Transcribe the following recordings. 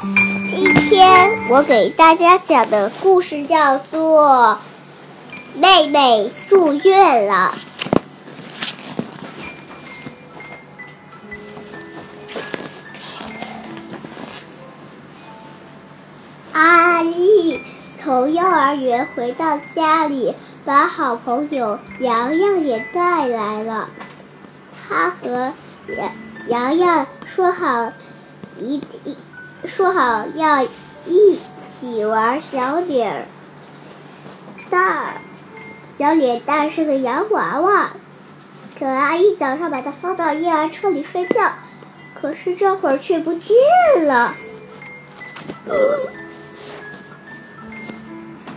今天我给大家讲的故事叫做《妹妹住院了》。阿丽从幼儿园回到家里，把好朋友洋洋也带来了。她和洋洋洋说好一一说好要一起玩小脸蛋。小脸蛋是个洋娃娃，可阿姨早上把它放到婴儿车里睡觉，可是这会儿却不见了。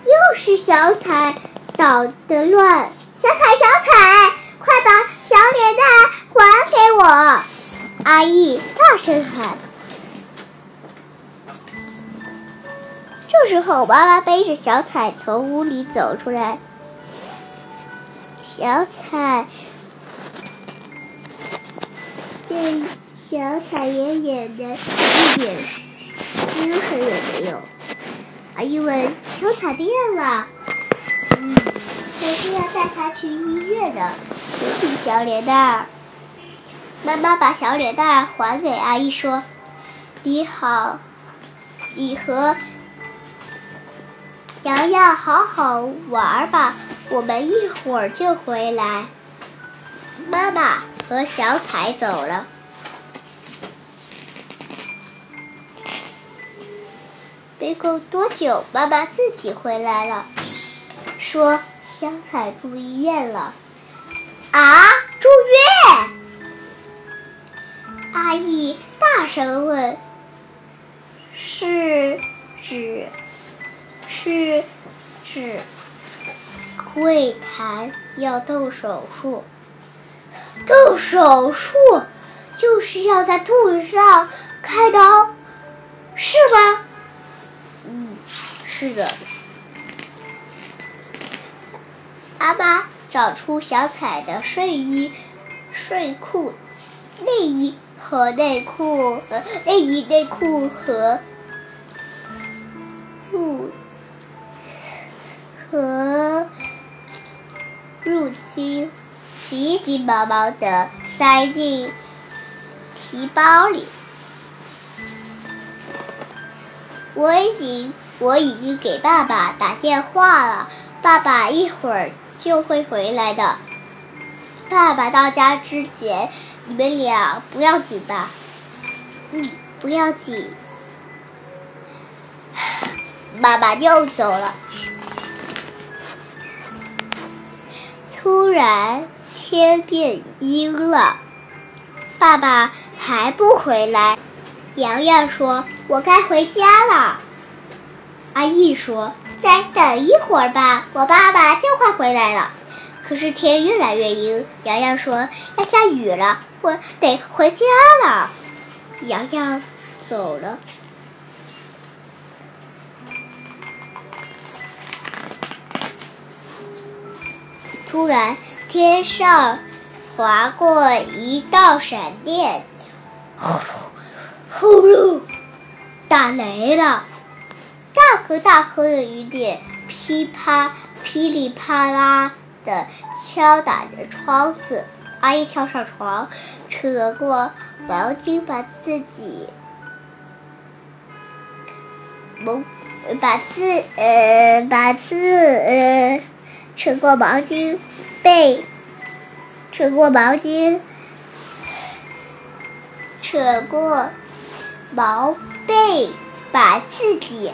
又是小彩捣的乱，小彩小彩，快把小脸蛋还给我！阿姨大声喊。这时候，妈妈背着小彩从屋里走出来。小彩，对小彩远远的，一点精神也没有。阿姨问：“小彩变了？”“嗯，可是要带她去医院的。”提起小脸蛋儿，妈妈把小脸蛋儿还给阿姨，说：“你好，你和瑶瑶好好玩吧，我们一会儿就回来。”妈妈和小彩走了。没过多久，妈妈自己回来了，说：“小彩住医院了。”啊，住院！阿姨大声问：“是指是指会谈要动手术？动手术就是要在肚子上开刀，是吗？”嗯，是的。阿妈找出小彩的睡衣、睡裤、内衣和内裤，呃，内衣、内裤和入和入侵，急急忙忙的塞进提包里。我已经我已经给爸爸打电话了，爸爸一会儿就会回来的。爸爸到家之前，你们俩不要紧吧？嗯，不要紧。爸爸又走了。然天变阴了，爸爸还不回来。洋洋说：“我该回家了。”阿义说：“再等一会儿吧，我爸爸就快回来了。”可是天越来越阴，洋洋说：“要下雨了，我得回家了。”洋洋走了。突然，天上划过一道闪电。呼噜！打雷了，大颗大颗的雨点噼啪、噼里啪啦的敲打着窗子。阿姨跳上床，扯过毛巾把自己蒙，把自呃把自呃扯过毛巾被，扯过毛巾，扯过。毛被把自己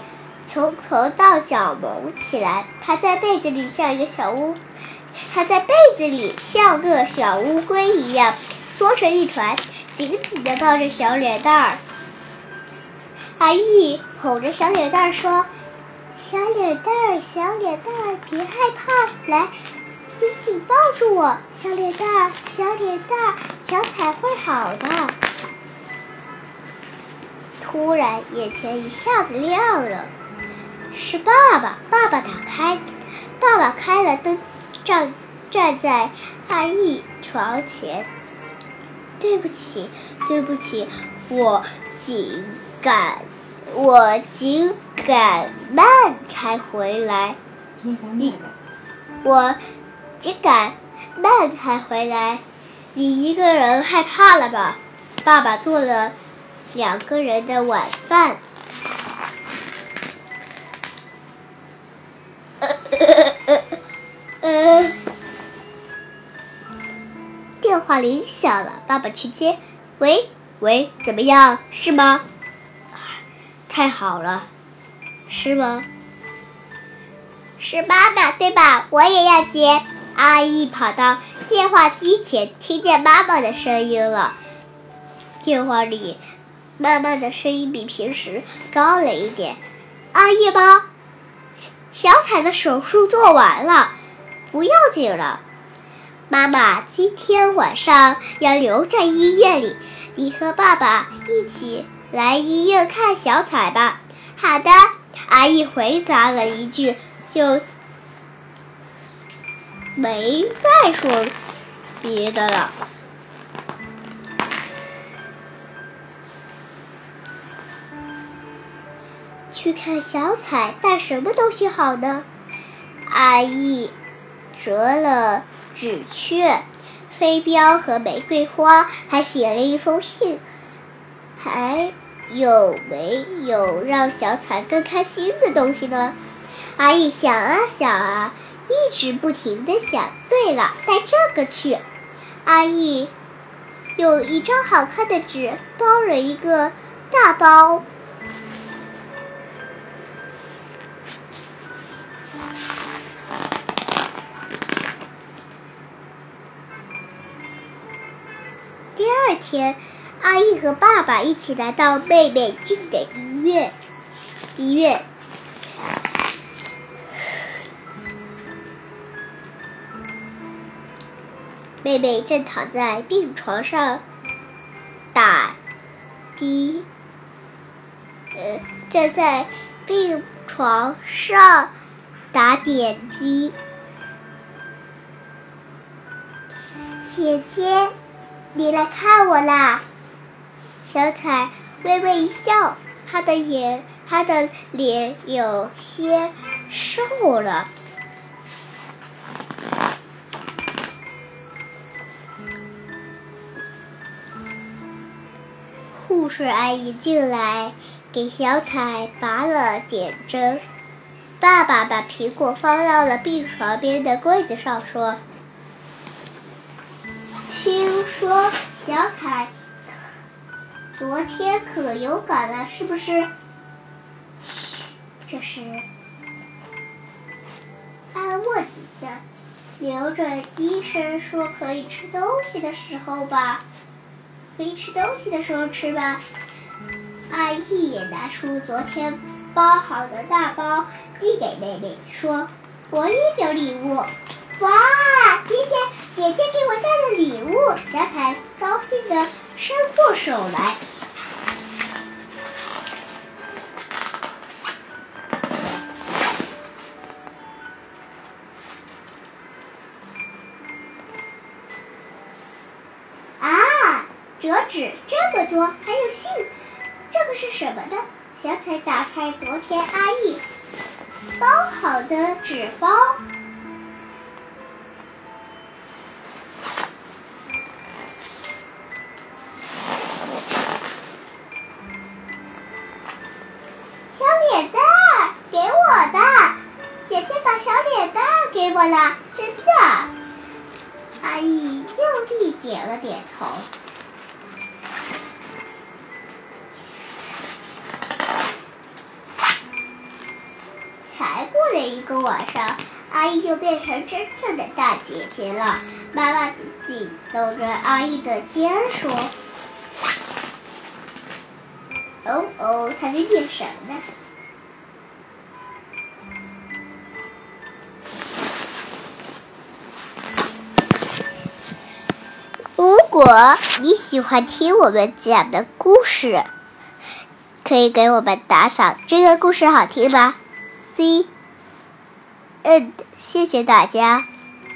从头到脚蒙起来，他在被子里像一个小乌，他在被子里像个小乌龟一样缩成一团，紧紧地抱着小脸蛋儿。阿姨哄着小脸蛋儿说：“小脸蛋儿，小脸蛋儿，别害怕，来，紧紧抱住我，小脸蛋儿，小脸蛋儿，小彩会好的。”突然，眼前一下子亮了，是爸爸。爸爸打开，爸爸开了灯，站站在阿义床前。对不起，对不起，我紧赶我竟敢慢才回来，你我竟敢慢才回来，你一个人害怕了吧？爸爸做了两个人的晚饭。呃呃呃呃，电话铃响了，爸爸去接。喂喂，怎么样？是吗？太好了，是吗？是妈妈对吧？我也要接。阿姨跑到电话机前，听见妈妈的声音了。电话里，妈妈的声音比平时高了一点。阿姨吗？小彩的手术做完了，不要紧了。妈妈今天晚上要留在医院里，你和爸爸一起。来医院看小彩吧。好的，阿姨回答了一句，就没再说别的了。去看小彩带什么东西好呢？阿姨折了纸雀、飞镖和玫瑰花，还写了一封信。还有没有让小彩更开心的东西呢？阿姨想啊想啊，一直不停的想。对了，带这个去。阿姨用一张好看的纸包了一个大包。第二天。阿姨和爸爸一起来到妹妹进的医院。医院，妹妹正躺在病床上打滴，呃，正在病床上打点滴。姐姐，你来看我啦！小彩微微一笑，她的眼，她的脸有些瘦了。护士阿姨进来，给小彩拔了点针。爸爸把苹果放到了病床边的柜子上，说：“听说小彩……”昨天可勇敢了，是不是？嘘这是安卧底的，留着医生说可以吃东西的时候吧，可以吃东西的时候吃吧。阿姨也拿出昨天包好的大包，递给妹妹，说：“我也有礼物。”哇，姐姐，姐姐给我带了礼物，小彩高兴的伸过手来。啊，折纸这么多，还有信，这个是什么呢？小彩打开昨天阿姨包好的纸包。了，真的。阿姨用力点了点头。才过了一个晚上，阿姨就变成真正的大姐姐了。妈妈紧紧搂着阿姨的肩说：“哦哦，她在念什么呢？”果你喜欢听我们讲的故事，可以给我们打赏。这个故事好听吗？C，嗯，谢谢大家。